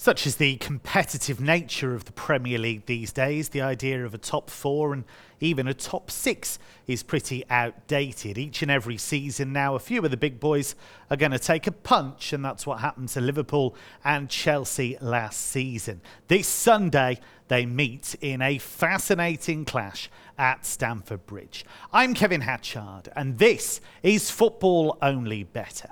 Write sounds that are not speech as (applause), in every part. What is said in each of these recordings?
Such is the competitive nature of the Premier League these days, the idea of a top four and even a top six is pretty outdated. Each and every season now, a few of the big boys are going to take a punch, and that's what happened to Liverpool and Chelsea last season. This Sunday, they meet in a fascinating clash at Stamford Bridge. I'm Kevin Hatchard, and this is Football Only Bettor.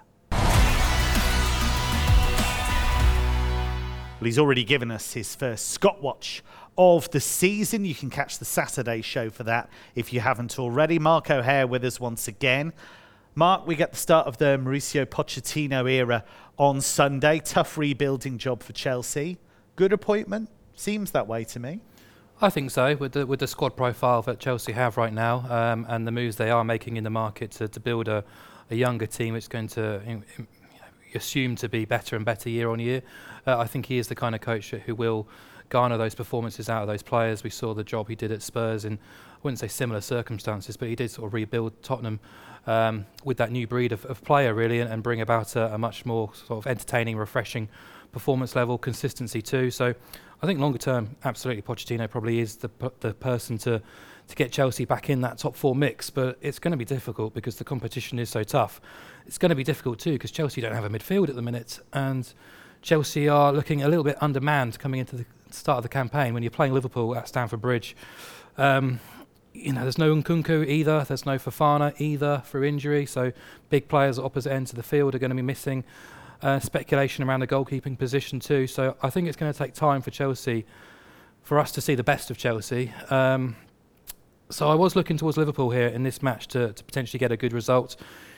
Well, he's already given us his first Scott Watch of the season. You can catch the Saturday show for that if you haven't already. Mark O'Haire with us once again. Mark, we get the start of the Mauricio Pochettino era on Sunday. Tough rebuilding job for Chelsea. Good appointment? Seems that way to me. I think so, with the with the squad profile that Chelsea have right now, um, and the moves they are making in the market to, to build a, a younger team, it's going to you know, assume to be better and better year on year. Uh, I think he is the kind of coach who will garner those performances out of those players. We saw the job he did at Spurs in, I wouldn't say similar circumstances, but he did sort of rebuild Tottenham um, with that new breed of, of player, really, and, and bring about a, a, much more sort of entertaining, refreshing performance level, consistency too. So I think longer term, absolutely, Pochettino probably is the, the person to to get Chelsea back in that top four mix, but it's going to be difficult because the competition is so tough. It's going to be difficult too because Chelsea don't have a midfield at the minute, and Chelsea are looking a little bit undermanned coming into the start of the campaign when you're playing Liverpool at Stamford Bridge. Um, you know, there's no Nkunku either. There's no Fofana either through injury. So big players at opposite ends of the field are going to be missing. Uh, speculation around the goalkeeping position too. So I think it's going to take time for Chelsea, for us to see the best of Chelsea. Um, so I was looking towards Liverpool here in this match to, to potentially get a good result.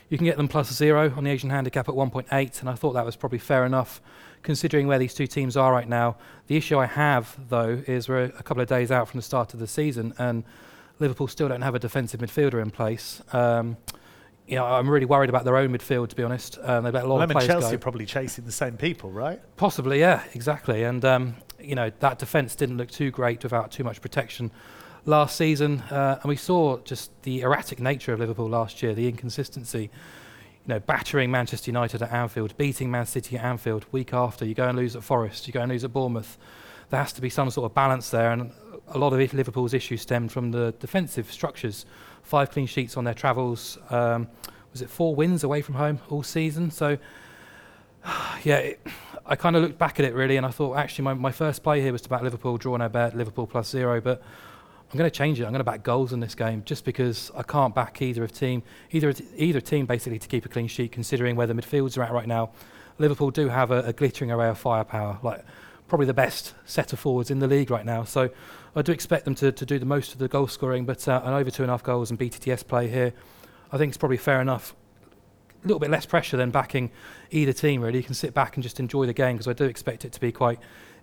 You can get them plus zero on the Asian handicap at 1.8, and I thought that was probably fair enough considering where these two teams are right now. The issue I have, though, is we're a couple of days out from the start of the season, and Liverpool still don't have a defensive midfielder in place. Um, you know, I'm really worried about their own midfield, to be honest. Um, they've let a lot well, of players Chelsea go. are probably chasing the same people, right? Possibly, yeah, exactly. And um, you know that defence didn't look too great without too much protection last season, uh, and we saw just the erratic nature of Liverpool last year, the inconsistency. You know, battering Manchester United at Anfield, beating Man City at Anfield. Week after, you go and lose at Forest, you go and lose at Bournemouth. There has to be some sort of balance there, and a lot of Liverpool's issues stemmed from the defensive structures. Five clean sheets on their travels. Um, was it four wins away from home all season? So, (sighs) yeah, it, I kind of looked back at it really, and I thought actually my, my first play here was to back Liverpool, draw no bet, Liverpool plus zero, but I'm going to change it. I'm going to back goals in this game just because I can't back either of team, either either team basically to keep a clean sheet. Considering where the midfields are at right now, Liverpool do have a, a glittering array of firepower, like probably the best set of forwards in the league right now. So I do expect them to, to do the most of the goal scoring, but uh, an over two and a half goals and BTTS play here, I think it's probably fair enough. A little bit less pressure than backing either team. Really, you can sit back and just enjoy the game because I do expect it to be quite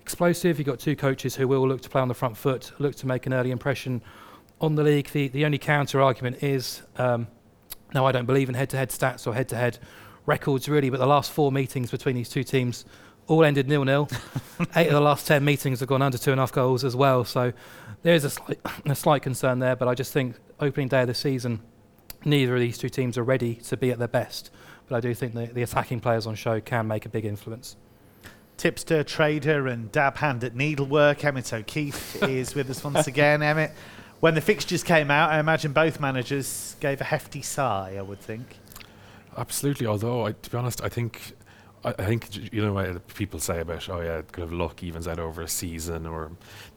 explosive. You've got two coaches who will look to play on the front foot, look to make an early impression on the league. The, the only counter argument is um, now I don't believe in head to head stats or head to head records really, but the last four meetings between these two teams all ended nil nil. (laughs) Eight of the last ten meetings have gone under two and a half goals as well. So there is a slight, a slight concern there, but I just think opening day of the season, neither of these two teams are ready to be at their best. But I do think the, the attacking players on show can make a big influence tipster, trader, and dab hand at needlework. Emmet O'Keeffe (laughs) is with us once again. Emmet, when the fixtures came out, I imagine both managers gave a hefty sigh, I would think. Absolutely, although, I, to be honest, I think. I, think you know what people say about oh yeah kind of luck evens out over a season or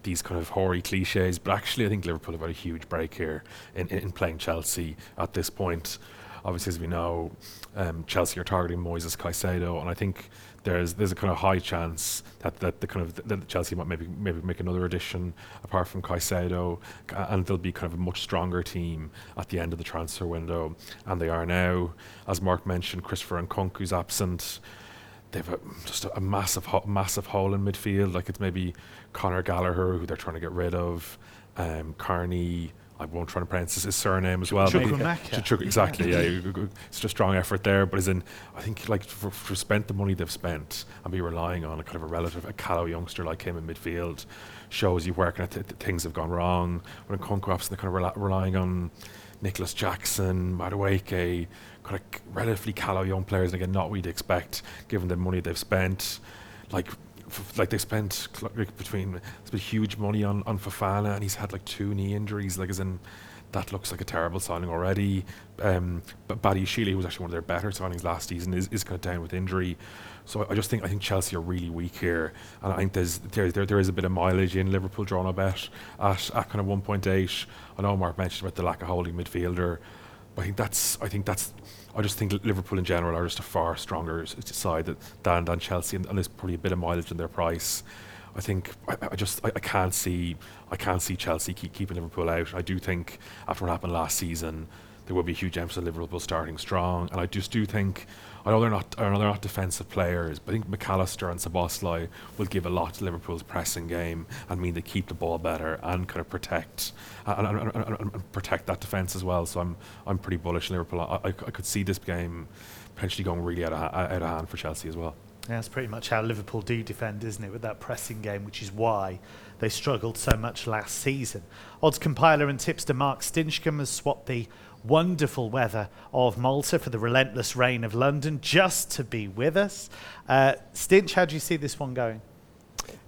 these kind of hoary cliches but actually I think Liverpool have had a huge break here in, in playing Chelsea at this point obviously as we know um, Chelsea are targeting Moises Caicedo and I think there's there's a kind of high chance that, that the kind of that Chelsea might maybe maybe make another addition apart from Caicedo, and they'll be kind of a much stronger team at the end of the transfer window, and they are now, as Mark mentioned, Christopher and Nkunku's absent. They've a, just a, a massive ho- massive hole in midfield. Like it's maybe Conor Gallagher who they're trying to get rid of, um, Carney. I won't try to pronounce his surname as well. Chukwuemeka. exactly, yeah. It's just a strong effort there. But as in, I think like for, for spent the money they've spent and be relying on a kind of a relative, a callow youngster like him in midfield, shows you where th- th- things have gone wrong. When Nkunku they're kind of rel- relying on Nicolas Jackson, Madueke, kind of relatively callow young players, and again, not what you'd expect given the money they've spent. Like like they spent cl- like between spent huge money on on Fofana, and he's had like two knee injuries. Like as in, that looks like a terrible signing already. Um, but Badiashile, who was actually one of their better signings last season, is, is kind of down with injury. So I just think I think Chelsea are really weak here, and I think there's there there, there is a bit of mileage in Liverpool drawn a bet at, at kind of 1.8. I know Mark mentioned about the lack of holding midfielder, but I think that's I think that's I just think Liverpool in general are just a far stronger side than than Chelsea, and, and there's probably a bit of mileage in their price. I think I, I just I, I, can't see I can't see Chelsea keep keeping Liverpool out. I do think after what happened last season, there will be a huge emphasis on Liverpool starting strong, and I just do think I know they're not I know they're not defensive players, but I think Mac Allister and Szoboszlai will give a lot to Liverpool's pressing game and mean they keep the ball better and kind of protect and, and, and, and protect that defence as well. So I'm I'm pretty bullish Liverpool. I, I, I, could see this game potentially going really out of, out of hand for Chelsea as well. Yeah, that's pretty much how Liverpool do defend, isn't it, with that pressing game, which is why they struggled so much last season. Odds compiler and tipster Mark Stinchcombe has swapped the wonderful weather of Malta for the relentless rain of London just to be with us. Uh, Stinch, how do you see this one going?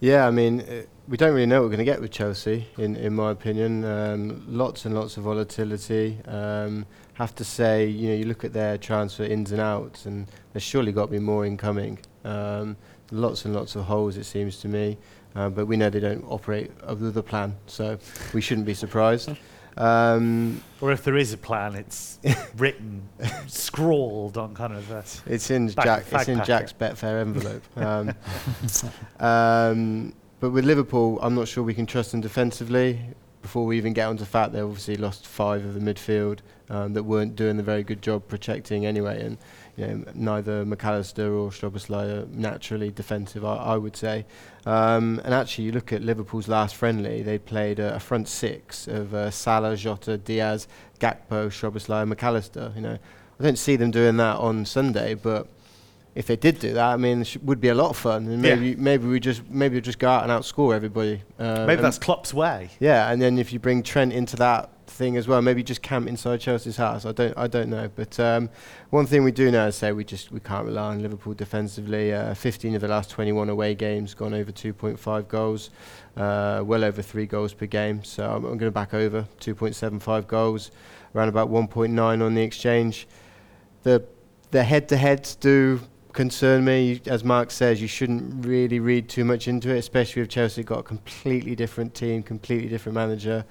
Yeah, I mean, uh, we don't really know what we're going to get with Chelsea, in, in my opinion. Um, lots and lots of volatility. Um, have to say, you know, you look at their transfer ins and outs, and there's surely got to be more incoming. Um, lots and lots of holes, it seems to me. Uh, but we know they don't operate with a plan, so we shouldn't be surprised. Um, or if there is a plan, it's (laughs) written, scrawled on kind of a. It's in Jack. It's in Jack's Betfair envelope. (laughs) Um, um, but with Liverpool, I'm not sure we can trust them defensively. Before we even get onto fact they obviously lost five of the midfield um, that weren't doing a very good job protecting anyway, and you know, neither Mac Allister or Szoboszlai are naturally defensive, I, I would say. Um, and actually, you look at Liverpool's last friendly, they played a, a front six of uh, Salah, Jota, Diaz, Gakpo, Szoboszlai, and Mac Allister. You know, I don't see them doing that on Sunday, but if they did do that, I mean, it would be a lot of fun. And maybe yeah. maybe we just maybe we just go out and outscore everybody. Uh, maybe that's Klopp's way. Yeah, and then if you bring Trent into that thing as well, maybe just camp inside Chelsea's house. I don't I don't know, but um, one thing we do know is say we just we can't rely on Liverpool defensively. Uh, 15 of the last 21 away games gone over 2.5 goals, uh, well over three goals per game. So I'm, I'm going to back over 2.75 goals, around about 1.9 on the exchange. The the head-to-heads do concern me. As Mark says, you shouldn't really read too much into it, especially if Chelsea got a completely different team, completely different manager.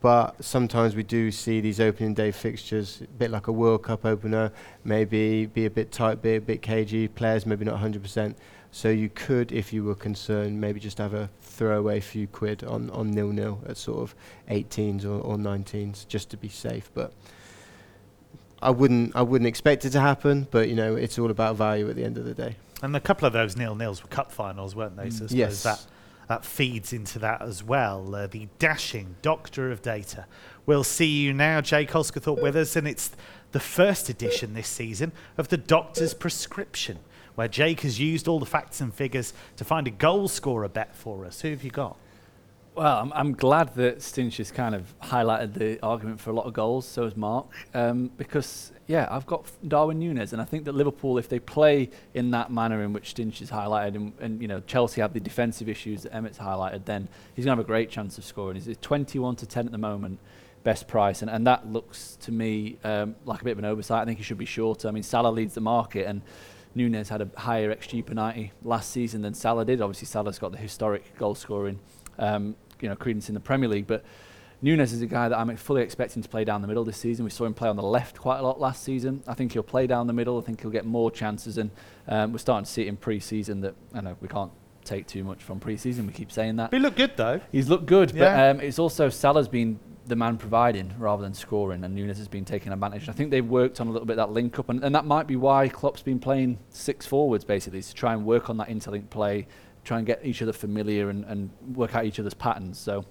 But sometimes we do see these opening day fixtures, a bit like a World Cup opener, maybe be a bit tight, be a bit cagey, players maybe not 100%. So you could, if you were concerned, maybe just have a throwaway few quid on, on nil-nil at sort of 18s or, or 19s, just to be safe. But I wouldn't I wouldn't expect it to happen, but you know it's all about value at the end of the day. And a couple of those nil nils were cup finals, weren't they? So I yes. that that feeds into that as well. Uh, the dashing doctor of data. We'll see you now, Jake Osgathorpe, with us, and it's the first edition this season of the Doctor's Prescription, where Jake has used all the facts and figures to find a goal scorer bet for us. Who have you got? Well, I'm, I'm glad that Stinch has kind of highlighted the argument for a lot of goals, so has Mark, um, because, yeah, I've got Darwin Nunez, and I think that Liverpool, if they play in that manner in which Stinch has highlighted, and, and you know, Chelsea have the defensive issues that Emmet's highlighted, then he's going to have a great chance of scoring. He's 21 to 10 at the moment, best price, and, and that looks to me um, like a bit of an oversight. I think he should be shorter. I mean, Salah leads the market, and Nunez had a higher XG per 90 last season than Salah did. Obviously, Salah's got the historic goal scoring um, you know credence in the Premier League. But Nunez is a guy that I'm fully expecting to play down the middle this season. We saw him play on the left quite a lot last season. I think he'll play down the middle. I think he'll get more chances, and um, we're starting to see it in pre-season. That I know we can't take too much from pre-season. We keep saying that. He looked good though. He's looked good, yeah. but um, it's also Salah's been the man providing rather than scoring, and Nunez has been taking advantage. I think they've worked on a little bit that link up, and, and that might be why Klopp's been playing six forwards basically to try and work on that interlink play, try and get each other familiar and, and work out each other's patterns. So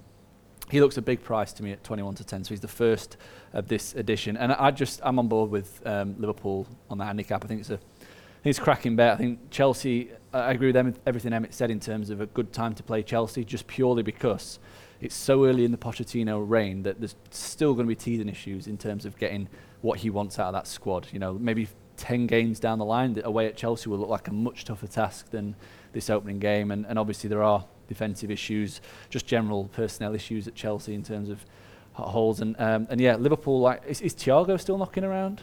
he looks a big price to me at 21 to 10. So he's the first of this edition, and I just I'm on board with um, Liverpool on the handicap. I think it's a I think it's a cracking bet. I think Chelsea. I agree with everything Emmet said in terms of a good time to play Chelsea, just purely because it's so early in the Pochettino reign that there's still going to be teething issues in terms of getting what he wants out of that squad. You know, maybe 10 games down the line, away at Chelsea will look like a much tougher task than this opening game. And, and obviously there are defensive issues, just general personnel issues at Chelsea in terms of holes. And um, and yeah, Liverpool. Like, is, is Thiago still knocking around?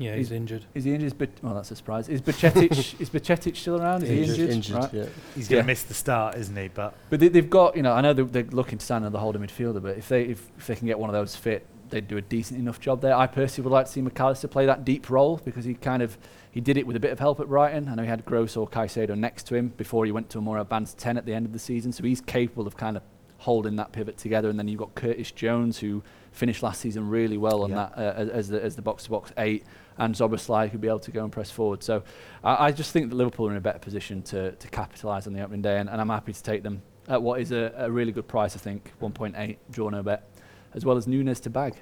Yeah, he's, injured. Is he injured? But well, that's a surprise. Is Bajcetic (laughs) is Bajcetic still around? Is Injured, he injured? injured, Right. yeah. He's going to Yeah. miss the start, isn't he? But But they, they've got, you know, I know they're, they're looking to sign another holding midfielder, but if they if, if they can get one of those fit, they'd do a decent enough job there. I personally would like to see Mac Allister play that deep role because he kind of he did it with a bit of help at Brighton. I know he had Gross or Caicedo next to him before he went to a more advanced 10 at the end of the season, so he's capable of kind of holding that pivot together. And then you've got Curtis Jones who finished last season really well on Yeah. that uh, as, as the as the box to box eight, and Szoboszlai who'd be able to go and press forward. So I, I just think that Liverpool are in a better position to to capitalise on the opening day, and, and I'm happy to take them at what is a, a really good price. I think 1.8 draw no bet, as well as Nunez to bag.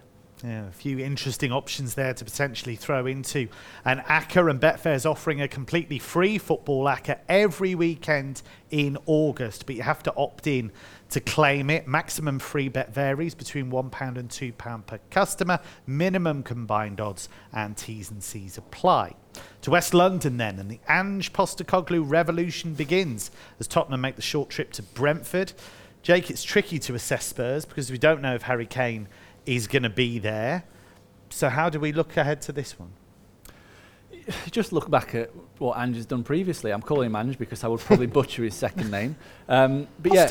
Yeah, a few interesting options there to potentially throw into. And ACCA and Betfair's offering a completely free football ACCA every weekend in August, but you have to opt in to claim it. Maximum free bet varies between £1 and £2 per customer. Minimum combined odds and T's and C's apply. To West London then, and the Ange Postecoglou revolution begins as Tottenham make the short trip to Brentford. Jake, it's tricky to assess Spurs because we don't know if Harry Kane is going to be there. So how do we look ahead to this one? (sighs) just look back at what Ange has done previously. I'm calling him Ange because I would probably butcher his second name. (laughs) Um, but yeah,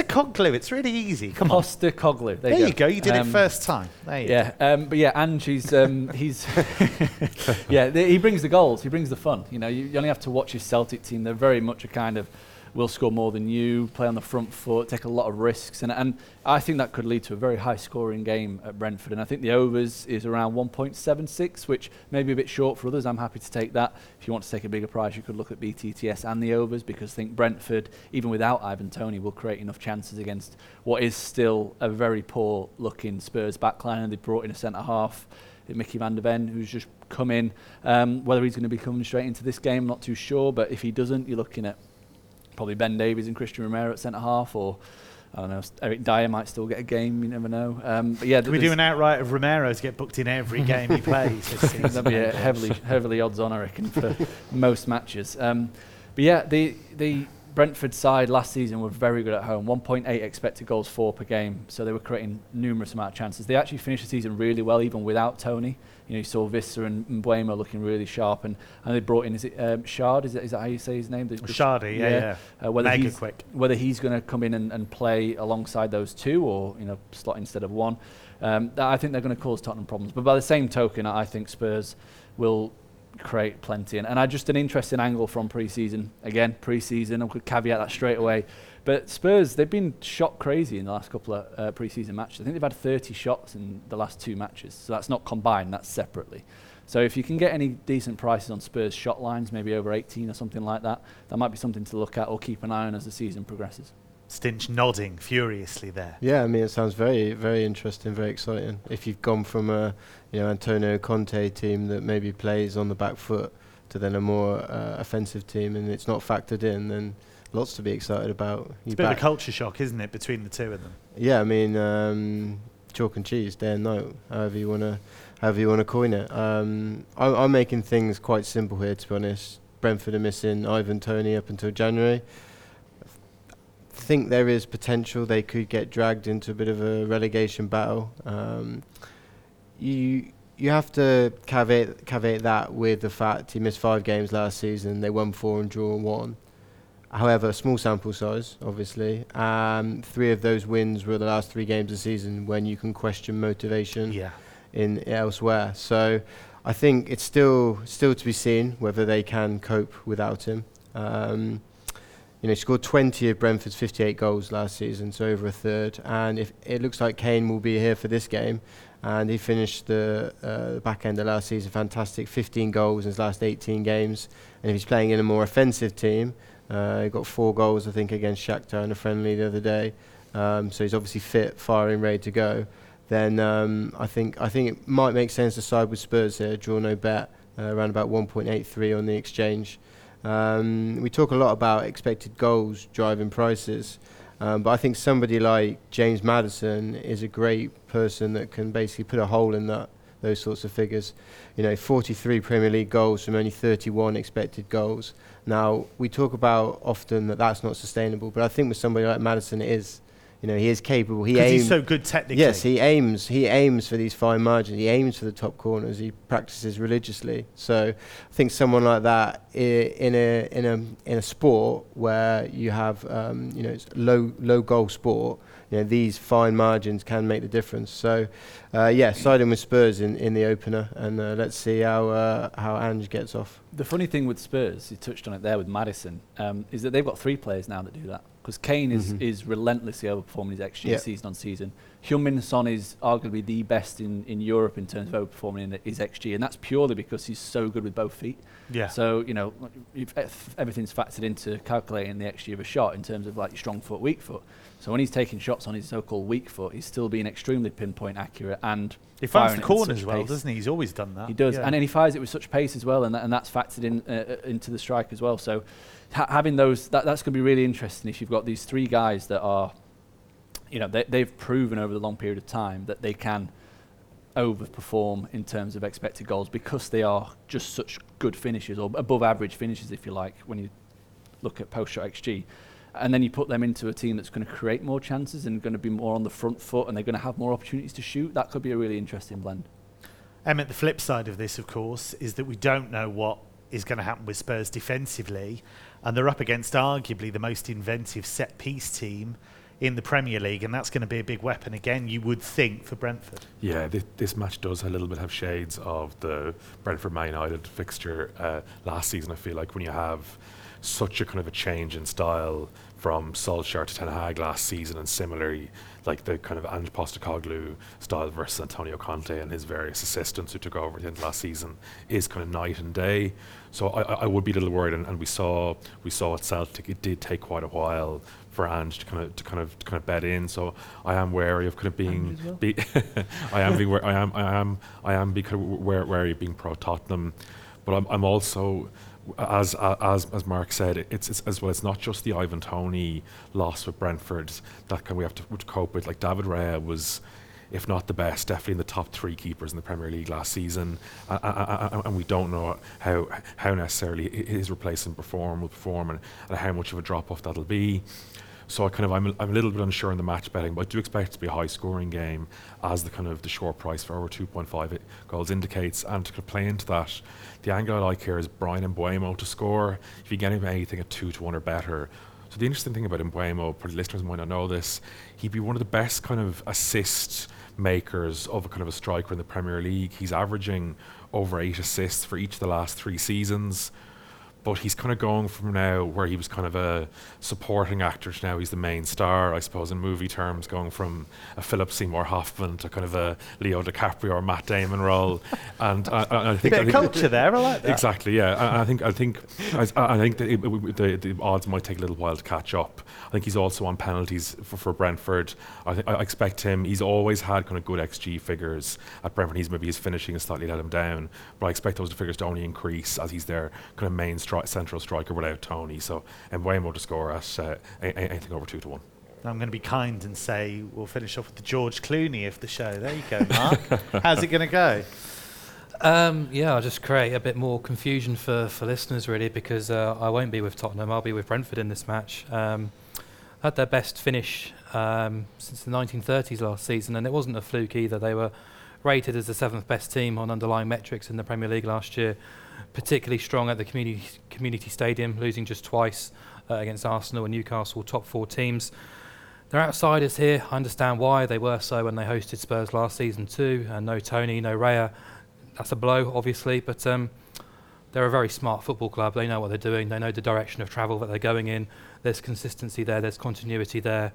it's really easy. Come on. Postecoglou. There, There you go. You did Um, it first time. There you Yeah, um, but yeah, Ange, he's, um, he's (laughs) yeah, th- he brings the goals, he brings the fun. You know, you, you only have to watch his Celtic team. They're very much a kind of will score more than you, play on the front foot, take a lot of risks, and and I think that could lead to a very high scoring game at Brentford. And I think the overs is around 1.76, which may be a bit short for others. I'm happy to take that. If you want to take a bigger price, you could look at BTTS and the overs because I think Brentford, even without Ivan Toney, will create enough chances against what is still a very poor looking Spurs backline. And they brought in a centre half. Mickey van der Ven, who's just come in. Um, whether he's going to be coming straight into this game, not too sure. But if he doesn't, you're looking at probably Ben Davies and Cristian Romero at centre half, or I don't know, Eric Dier might still get a game. You never know. Um, but yeah, Can we do an outright of Romero to get booked in every (laughs) game he plays? (laughs) That'd be heavily heavily odds on, I reckon, for most matches. Um, but yeah, the the Brentford side last season were very good at home. 1.8 expected goals for per game, so they were creating numerous amount of chances. They actually finished the season really well, even without Toney. You know, you saw Wissa and Mbeumo looking really sharp, and, and they brought in is it um, Shard? Is that, is that how you say his name? The- the- Shardy, yeah, yeah. Uh, whether Mega he's quick. whether he's going to come in and, and play alongside those two, or you know, slot instead of one. Um, I think they're going to cause Tottenham problems. But by the same token, I think Spurs will create plenty. And, and I just an interesting angle from pre-season. Again, pre-season, I could caveat that straight away. But Spurs, they've been shot crazy in the last couple of uh, pre-season matches. I think they've had 30 shots in the last two matches. So that's not combined, that's separately. So if you can get any decent prices on Spurs shot lines, maybe over 18 or something like that, that might be something to look at or keep an eye on as the season progresses. Stinch nodding furiously there. Yeah, I mean, it sounds very, very interesting, very exciting. If you've gone from a, you know, Antonio Conte team that maybe plays on the back foot to then a more uh, offensive team, and it's not factored in, then lots to be excited about. It's You a bit of a culture shock, isn't it, between the two of them? yeah, I mean, um, chalk and cheese, day and night, however you wanna, however you wanna coin it. Um, I, I'm making things quite simple here, to be honest. Brentford are missing Ivan Toney up until January. Think there is potential they could get dragged into a bit of a relegation battle. Um, you you have to caveat caveat that with the fact he missed five games last season. They won four and drew one. However, small sample size, obviously. Um, three of those wins were the last three games of the season when you can question motivation Yeah. in elsewhere. So I think it's still still to be seen whether they can cope without him. Um, you know, he scored 20 of Brentford's 58 goals last season, so over a third. And if it looks like Kane will be here for this game, and he finished the uh, back end of last season fantastic, 15 goals in his last 18 games. And if he's playing in a more offensive team, uh, he got four goals I think against Shakhtar in a friendly the other day. Um, so he's obviously fit, firing, ready to go then um, I think I think it might make sense to side with Spurs here. Draw no bet uh, around about 1.83 on the exchange. Um, we talk a lot about expected goals driving prices, um, but I think somebody like James Maddison is a great person that can basically put a hole in that those sorts of figures. You know, 43 Premier League goals from only 31 expected goals. Now, we talk about often that that's not sustainable, but I think with somebody like Maddison, it is. You know, he is capable. He Because aims. he's so good technically. Yes, he aims. He aims for these fine margins. He aims for the top corners. He practices religiously. So, I think someone like that i- in a in a in a sport where you have um, you know it's low low goal sport, you know these fine margins can make the difference. So, uh, yeah, siding with Spurs in, in the opener, and uh, let's see how uh, how Ange gets off. The funny thing with Spurs, you touched on it there with Maddison, um, is that they've got three players now that do that. Because Kane is, Mhm. is relentlessly overperforming his XG Yeah. season on season. Heung-Min Son is arguably the best in, in Europe in terms of overperforming in his XG, and that's purely because he's so good with both feet. Yeah. So you know, if everything's factored into calculating the XG of a shot in terms of like your strong foot, weak foot. So when he's taking shots on his so-called weak foot, he's still being extremely pinpoint accurate and he finds firing the with corners well, pace. doesn't he? He's always done that. He does, Yeah. and then he fires it with such pace as well, and, that, and that's factored in uh, uh, into the strike as well. So ha- having those, that, that's going to be really interesting if you've got these three guys that are, you know, they, they've proven over the long period of time that they can overperform in terms of expected goals because they are just such good finishers or above average finishers, if you like, when you look at post shot XG. And then you put them into a team that's going to create more chances and going to be more on the front foot and they're going to have more opportunities to shoot. That could be a really interesting blend. Emmet, the flip side of this, of course, is that we don't know what is going to happen with Spurs defensively, and they're up against arguably the most inventive set piece team in the Premier League, and that's going to be a big weapon again, you would think, for Brentford. Yeah, thi- this match does a little bit have shades of the Brentford Man United fixture uh, last season. I feel like when you have such a kind of a change in style from Solskjaer to Ten Hag last season, and similarly, like the kind of Ange Postecoglou style versus Antonio Conte and his various assistants who took over at the end of last season, is kind of night and day. So I, I would be a little worried, and, and we saw we saw at Celtic it did take quite a while for Ange to kind of to kind of to kind of bed in. So I am wary of kind of being, be, (laughs) I am being, wa- I am, I am, I am being kind of wary of being pro Tottenham, but I'm, I'm also, as as as Mark said, it's, it's as well. It's not just the Ivan Toney loss with Brentford that can we have to, cope with. Like David Raya was. If not the best, definitely in the top three keepers in the Premier League last season, and we don't know how how necessarily his replacement perform will perform, and, and how much of a drop off that'll be. So I kind of I'm a, I'm a little bit unsure in the match betting, but I do expect it to be a high scoring game, as the kind of the short price for over 2.5 goals indicates. And to kind of play into that, the angle I like here is Bryan Mbeumo to score. If you get him anything at two to one or better. So the interesting thing about Mbeumo, probably listeners might not know this, he'd be one of the best kind of assist makers of a kind of a striker in the Premier League. He's averaging over eight assists for each of the last three seasons but he's kind of going from now where he was kind of a supporting actor to now he's the main star, I suppose, in movie terms, going from a Philip Seymour Hoffman to kind of a Leo DiCaprio or Matt Damon role. (laughs) And I, I, I think, Bit I of think culture there, I like that. Exactly, yeah. And I think I think I, I think the, it- the, the odds might take a little while to catch up. I think he's also on penalties for, for Brentford. I, think I expect him. He's always had kind of good XG figures at Brentford. He's maybe his finishing has slightly let him down, but I expect those figures to only increase as he's their kind of main stri- central striker without Toney. So Mbeumo to score at uh, a- a- anything over two to one. I'm going to be kind and say we'll finish off with the George Clooney of the show. There you go, Mark. (laughs) How's it going to go? Um, yeah, I'll just create a bit more confusion for, for listeners, really, because uh, I won't be with Tottenham. I'll be with Brentford in this match. Um, had their best finish um, since the 1930s last season, and it wasn't a fluke either. They were rated as the seventh best team on underlying metrics in the Premier League last year, particularly strong at the community community stadium, losing just twice uh, against Arsenal and Newcastle, top four teams. They're outsiders here. I understand why they were so when they hosted Spurs last season too. And no Toney, no Raya. That's a blow, obviously, but um, they're a very smart football club. They know what they're doing. They know the direction of travel that they're going in. There's consistency there. There's continuity there.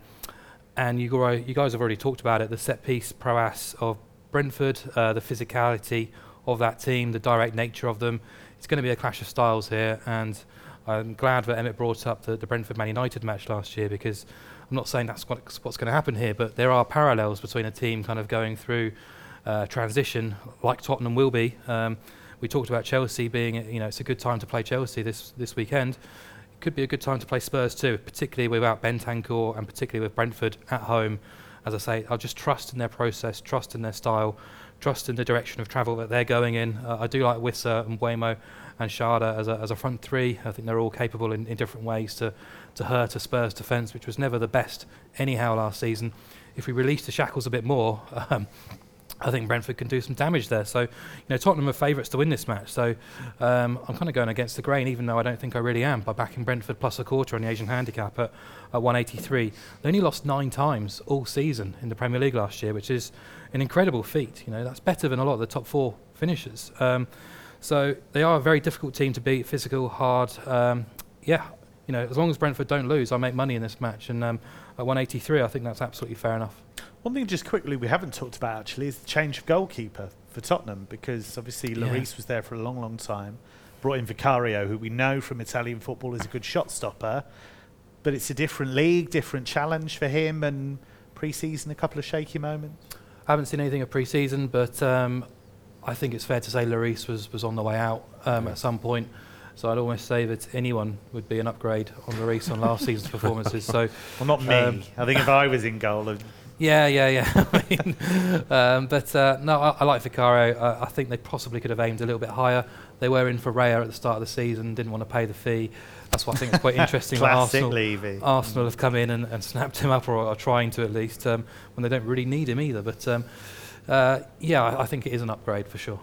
And you, guys have already talked about it. The set piece prowess of Brentford, uh, the physicality of that team, the direct nature of them. It's going to be a clash of styles here. And I'm glad that Emmet brought up the, the Brentford Man United match last year because I'm not saying that's what, what's going to happen here, but there are parallels between a team kind of going through uh, transition, like Tottenham will be. Um, we talked about Chelsea being, you know, it's a good time to play Chelsea this this weekend. It could be a good time to play Spurs too, particularly without Bentancur and particularly with Brentford at home. As I say, I'll just trust in their process, trust in their style, trust in the direction of travel that they're going in. Uh, I do like Wissa and Mbeumo and Schade as a, as a front three. I think they're all capable in, in different ways to, to hurt a Spurs defence, which was never the best anyhow last season. If we release the shackles a bit more, (laughs) um, I think Brentford can do some damage there. So, you know, Tottenham are favourites to win this match. So, um, I'm kind of going against the grain, even though I don't think I really am, by backing Brentford plus a quarter on the Asian handicap at, at 183. They only lost nine times all season in the Premier League last year, which is an incredible feat. You know, that's better than a lot of the top four finishers. Um, so they are a very difficult team to beat, physical, hard. Um, yeah, you know, as long as Brentford don't lose, I make money in this match. And um, at 183, I think that's absolutely fair enough. One thing, just quickly, we haven't talked about actually is the change of goalkeeper for Tottenham because obviously Yeah. Lloris was there for a long, long time. Brought in Vicario, who we know from Italian football is a good shot stopper, but it's a different league, different challenge for him, and pre-season a couple of shaky moments. I haven't seen anything of pre-season, but um, I think it's fair to say Lloris was, was on the way out um, at some point. So I'd almost say that anyone would be an upgrade on Lloris on last season's (laughs) performances. So Well, not me. Um, I think if I was in goal, I'd- yeah, yeah, yeah. (laughs) I mean, um, but uh, no, I, I like Vicario. Uh, I think they possibly could have aimed a little bit higher. They were in for Raya at the start of the season, didn't want to pay the fee. That's why I think it's quite interesting that (laughs) Arsenal, Levy. Arsenal have come in and, and snapped him up, or are trying to at least, um, when they don't really need him either. But um, uh, yeah, I, I think it is an upgrade for sure.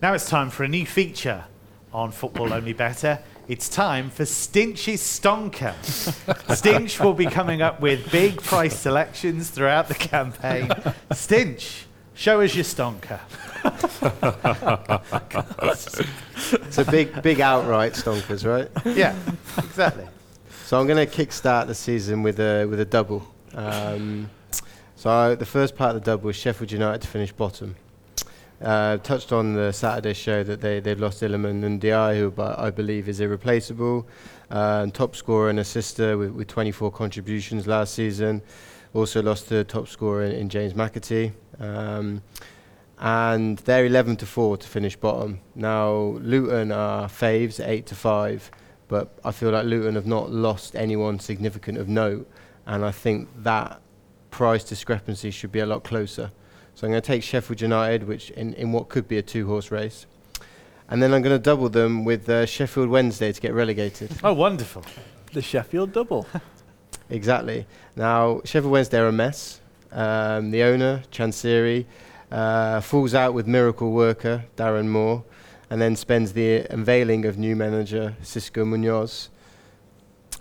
Now it's time for a new feature on Football Only Bettor. It's time for Stinch's Stonker. Stinch will be coming up with big price selections throughout the campaign. Stinch, show us your stonker. It's a big, big outright stonkers, right? Yeah, exactly. So I'm going to kickstart the season with a with a double. Um, so the first part of the double was Sheffield United to finish bottom. Uh, touched on the Saturday show that they they've lost Iliman Ndiaye, who I believe is irreplaceable, uh, top scorer and assister with, with 24 contributions last season. Also lost the top scorer in, in James McAtee. Um, and they're 11 to 4 to finish bottom. Now Luton are faves 8 to 5 but I feel like Luton have not lost anyone significant of note, and I think that price discrepancy should be a lot closer. So I'm going to take Sheffield United, which in, in what could be a two-horse race, and then I'm going to double them with uh, Sheffield Wednesday to get relegated. Oh, wonderful. The Sheffield double. (laughs) exactly. Now Sheffield Wednesday are a mess. Um, the owner Chansiri uh, falls out with miracle worker Darren Moore, and then spends the unveiling of new manager Xisco Munoz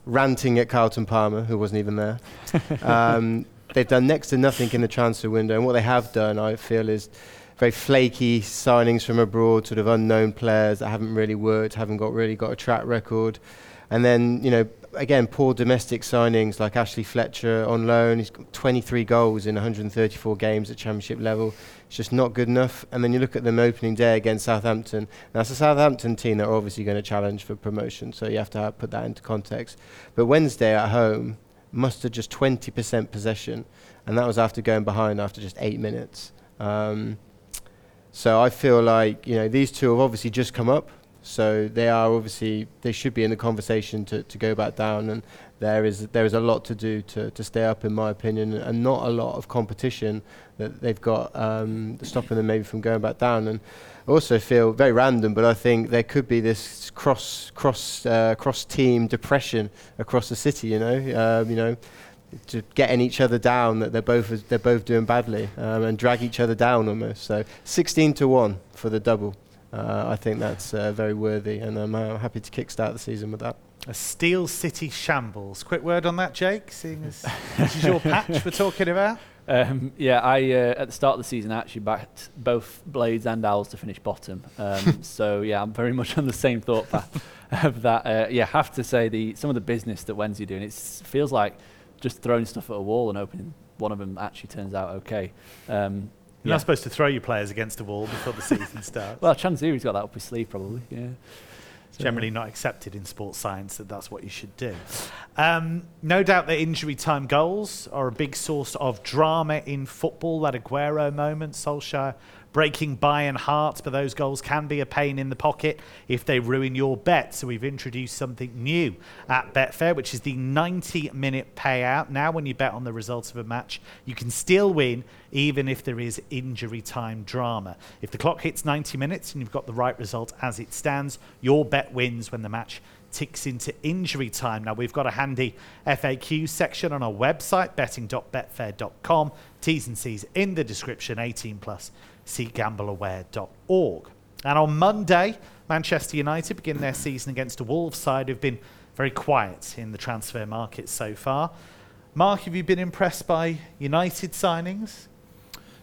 ranting at Carlton Palmer, who wasn't even there. (laughs) um, they've done next to nothing in the transfer window, and what they have done, I feel, is very flaky signings from abroad, sort of unknown players that haven't really worked, haven't got really got a track record, and then you know. Again, poor domestic signings like Ashley Fletcher on loan. He's got 23 goals in 134 games at Championship level. It's just not good enough. And then you look at them opening day against Southampton. Now, it's a Southampton team that are obviously going to challenge for promotion, so you have to put that into context. But Wednesday at home mustered just 20% possession, and that was after going behind after just eight minutes. Um, so I feel like you know these two have obviously just come up, so they are obviously they should be in the conversation to, to go back down, and there is there is a lot to do to, to stay up in my opinion, and not a lot of competition that they've got um, stopping them maybe from going back down. And also feel very random, but I think there could be this cross cross uh, cross team depression across the city. You know, um, you know, to getting each other down that they're both they're both doing badly um, and drag each other down almost. So 16 to one for the double. Uh, I think that's uh, very worthy, and I'm uh, happy to kickstart the season with that. A Steel City shambles. Quick word on that, Jake, seeing as this is your patch we're talking about. Um, yeah, I uh, at the start of the season I actually backed both Blades and Owls to finish bottom. Um, (laughs) so yeah, I'm very much on the same thought path of that. Uh, yeah, have to say the some of the business that Wednesday doing it feels like just throwing stuff at a wall and hoping one of them actually turns out okay. Um, You're yeah. not supposed to throw your players against a wall before the season (laughs) starts. Well, Chansiri's got that up his sleeve probably. Yeah. Generally not accepted in sports science that that's what you should do. Um, no doubt that injury time goals are a big source of drama in football. That Aguero moment, Solskjaer breaking Bayern hearts, but those goals can be a pain in the pocket if they ruin your bet. So we've introduced something new at Betfair, which is the 90 minute payout. Now, when you bet on the results of a match, you can still win even if there is injury time drama. If the clock hits 90 minutes and you've got the right result as it stands, your bet wins when the match ticks into injury time. Now, we've got a handy FAQ section on our website, betting.betfair.com. T's and C's in the description, 18 plus, seegambleaware.org. And on Monday, Manchester United begin their season against a Wolves side who've been very quiet in the transfer market so far. Mark, have you been impressed by United signings?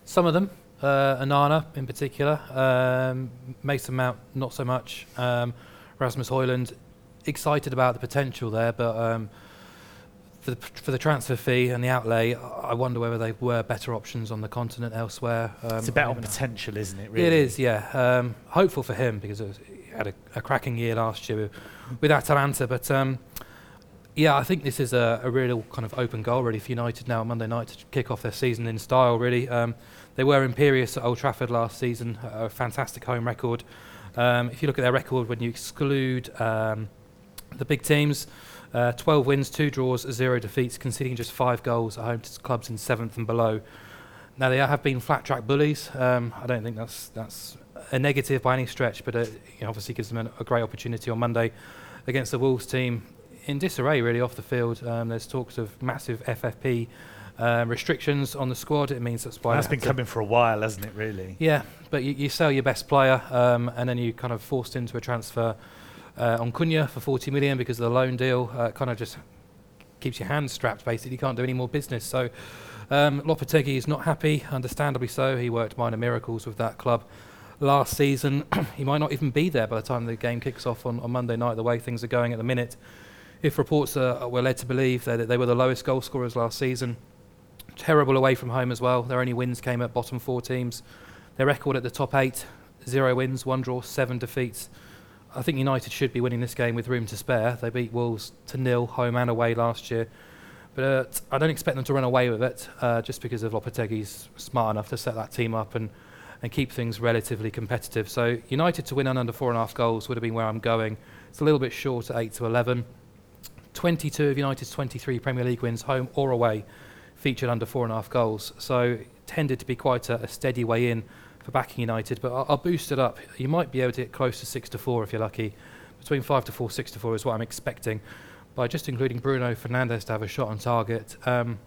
Some of them, uh, Onana in particular, um, Mason Mount not so much, um, Rasmus Højlund excited about the potential there, but um, for, the, for the transfer fee and the outlay, I wonder whether they were better options on the continent elsewhere. Um, it's a bet on potential, isn't it? Really? It is, yeah. Um, hopeful for him because was, he had a, a, cracking year last year with, with Atalanta, but. Um, yeah, I think this is a, a real kind of open goal, really, for United now on Monday night to kick off their season in style, really. Um, they were imperious at Old Trafford last season, a fantastic home record. Um, if you look at their record, when you exclude um, the big teams, uh, 12 wins, 2 draws, 0 defeats, conceding just 5 goals at home to clubs in 7th and below. Now, they have been flat track bullies. Um, I don't think that's, that's a negative by any stretch, but it you know, obviously gives them a, a, great opportunity on Monday against the Wolves team in disarray, really, off the field. Um, there's talks of massive FFP. Um, restrictions on the squad. It means that's why that's been coming for a while, hasn't it? Really. Yeah, but you, you sell your best player, um, and then you kind of forced into a transfer uh, on Cunha for 40 million because of the loan deal. Uh, kind of just keeps your hands strapped, basically. You can't do any more business. So um, Lopetegui is not happy, understandably so. He worked minor miracles with that club last season. (clears throat) he might not even be there by the time the game kicks off on, on Monday night, the way things are going at the minute. If reports are, were led to believe that they were the lowest goal scorers last season, terrible away from home as well. Their only wins came at bottom four teams. Their record at the top eight, zero wins, one draw, seven defeats. I think United should be winning this game with room to spare. They beat Wolves to nil, home and away last year. But uh, I don't expect them to run away with it uh, just because of Lopetegui's smart enough to set that team up and, and keep things relatively competitive. So United to win under four and a half goals would have been where I'm going. It's a little bit short at 8 to 11. 22 of United's 23 Premier League wins, home or away, featured under four and a half goals. So tended to be quite a, a steady way in for backing United, but I'll, I'll, boost it up. You might be able to get close to six to four if you're lucky. Between five to four, six to four is what I'm expecting. By just including Bruno Fernandes to have a shot on target, um,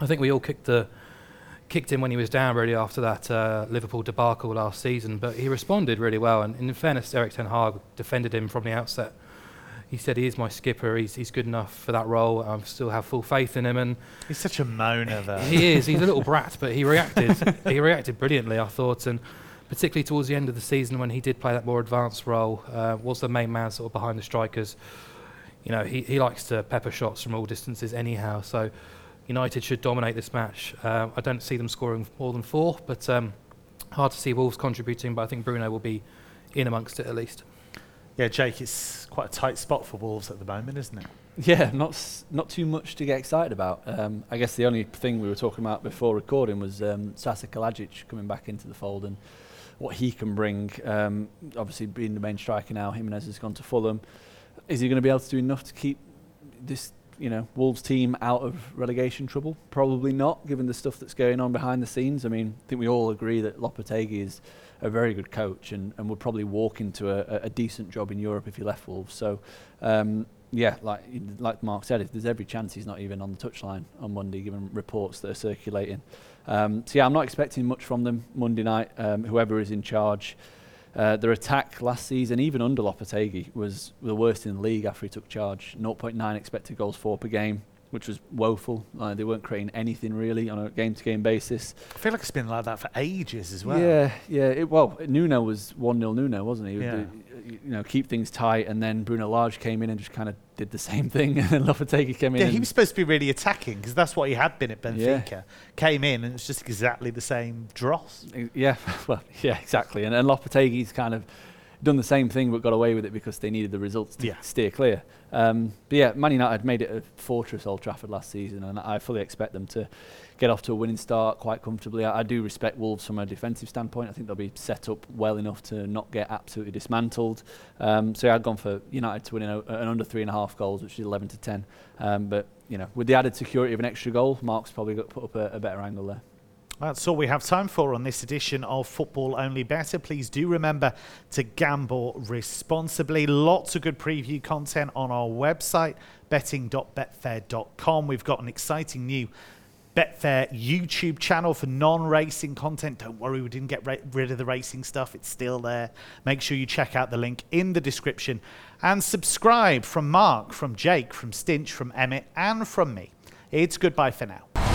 I think we all kicked the kicked him when he was down really after that uh, Liverpool debacle last season, but he responded really well. And in fairness, Erik Ten Hag defended him from the outset he said he is my skipper. He's he's good enough for that role. I still have full faith in him. And he's such a moaner, though. he is. He's a little (laughs) brat, but he reacted. he reacted brilliantly, I thought, and particularly towards the end of the season when he did play that more advanced role, uh, was the main man sort of behind the strikers. You know, he he likes to pepper shots from all distances anyhow. So United should dominate this match. Uh, I don't see them scoring more than four, but um, hard to see Wolves contributing. But I think Bruno will be in amongst it at least. Yeah, Jake, it's quite a tight spot for Wolves at the moment, isn't it? Yeah, not not too much to get excited about. Um, I guess the only thing we were talking about before recording was um, Sasa Kalajic coming back into the fold and what he can bring. Um, obviously, being the main striker now, Jimenez has gone to Fulham. Is he going to be able to do enough to keep this you know, Wolves team out of relegation trouble? Probably not, given the stuff that's going on behind the scenes. I mean, I think we all agree that Lopetegui is a very good coach and, and would probably walk into a, a decent job in Europe if he left Wolves. So, um, yeah, like like Mark said, if there's every chance he's not even on the touchline on Monday, given reports that are circulating. Um, so yeah, I'm not expecting much from them Monday night. Um, whoever is in charge. Uh, their attack last season, even under Lopetegui, was the worst in the league after he took charge. 0.9 expected goals for per game which was woeful. Like they weren't creating anything really on a game-to-game basis. I feel like it's been like that for ages as well. Yeah, yeah. It, well, Nuno was one 0 Nuno, wasn't he? Yeah. Uh, you know, keep things tight, and then Bruno Lage came in and just kind of did the same (laughs) thing, and then Lopetegui came in. Yeah, he was supposed to be really attacking because that's what he had been at Benfica. Yeah. Came in and it's just exactly the same dross. Yeah, (laughs) well, yeah, exactly. And, and Lopetegui's kind of done the same thing but got away with it because they needed the results to Yeah. steer clear. Um, but yeah, Man United made it a fortress Old Trafford last season, and I fully expect them to get off to a winning start quite comfortably. I, I do respect Wolves from a defensive standpoint. I think they'll be set up well enough to not get absolutely dismantled. Um, so yeah, I'd gone for United to win an, an under three and a half goals, which is 11 to 10. Um, but you know, with the added security of an extra goal, Mark's probably got put up a, a better angle there. That's all we have time for on this edition of Football Only Bettor. Please do remember to gamble responsibly. Lots of good preview content on our website, betting.betfair.com. We've got an exciting new Betfair YouTube channel for non racing content. Don't worry, we didn't get ra- rid of the racing stuff, it's still there. Make sure you check out the link in the description and subscribe from Mark, from Jake, from Stinch, from Emmet, and from me. It's goodbye for now.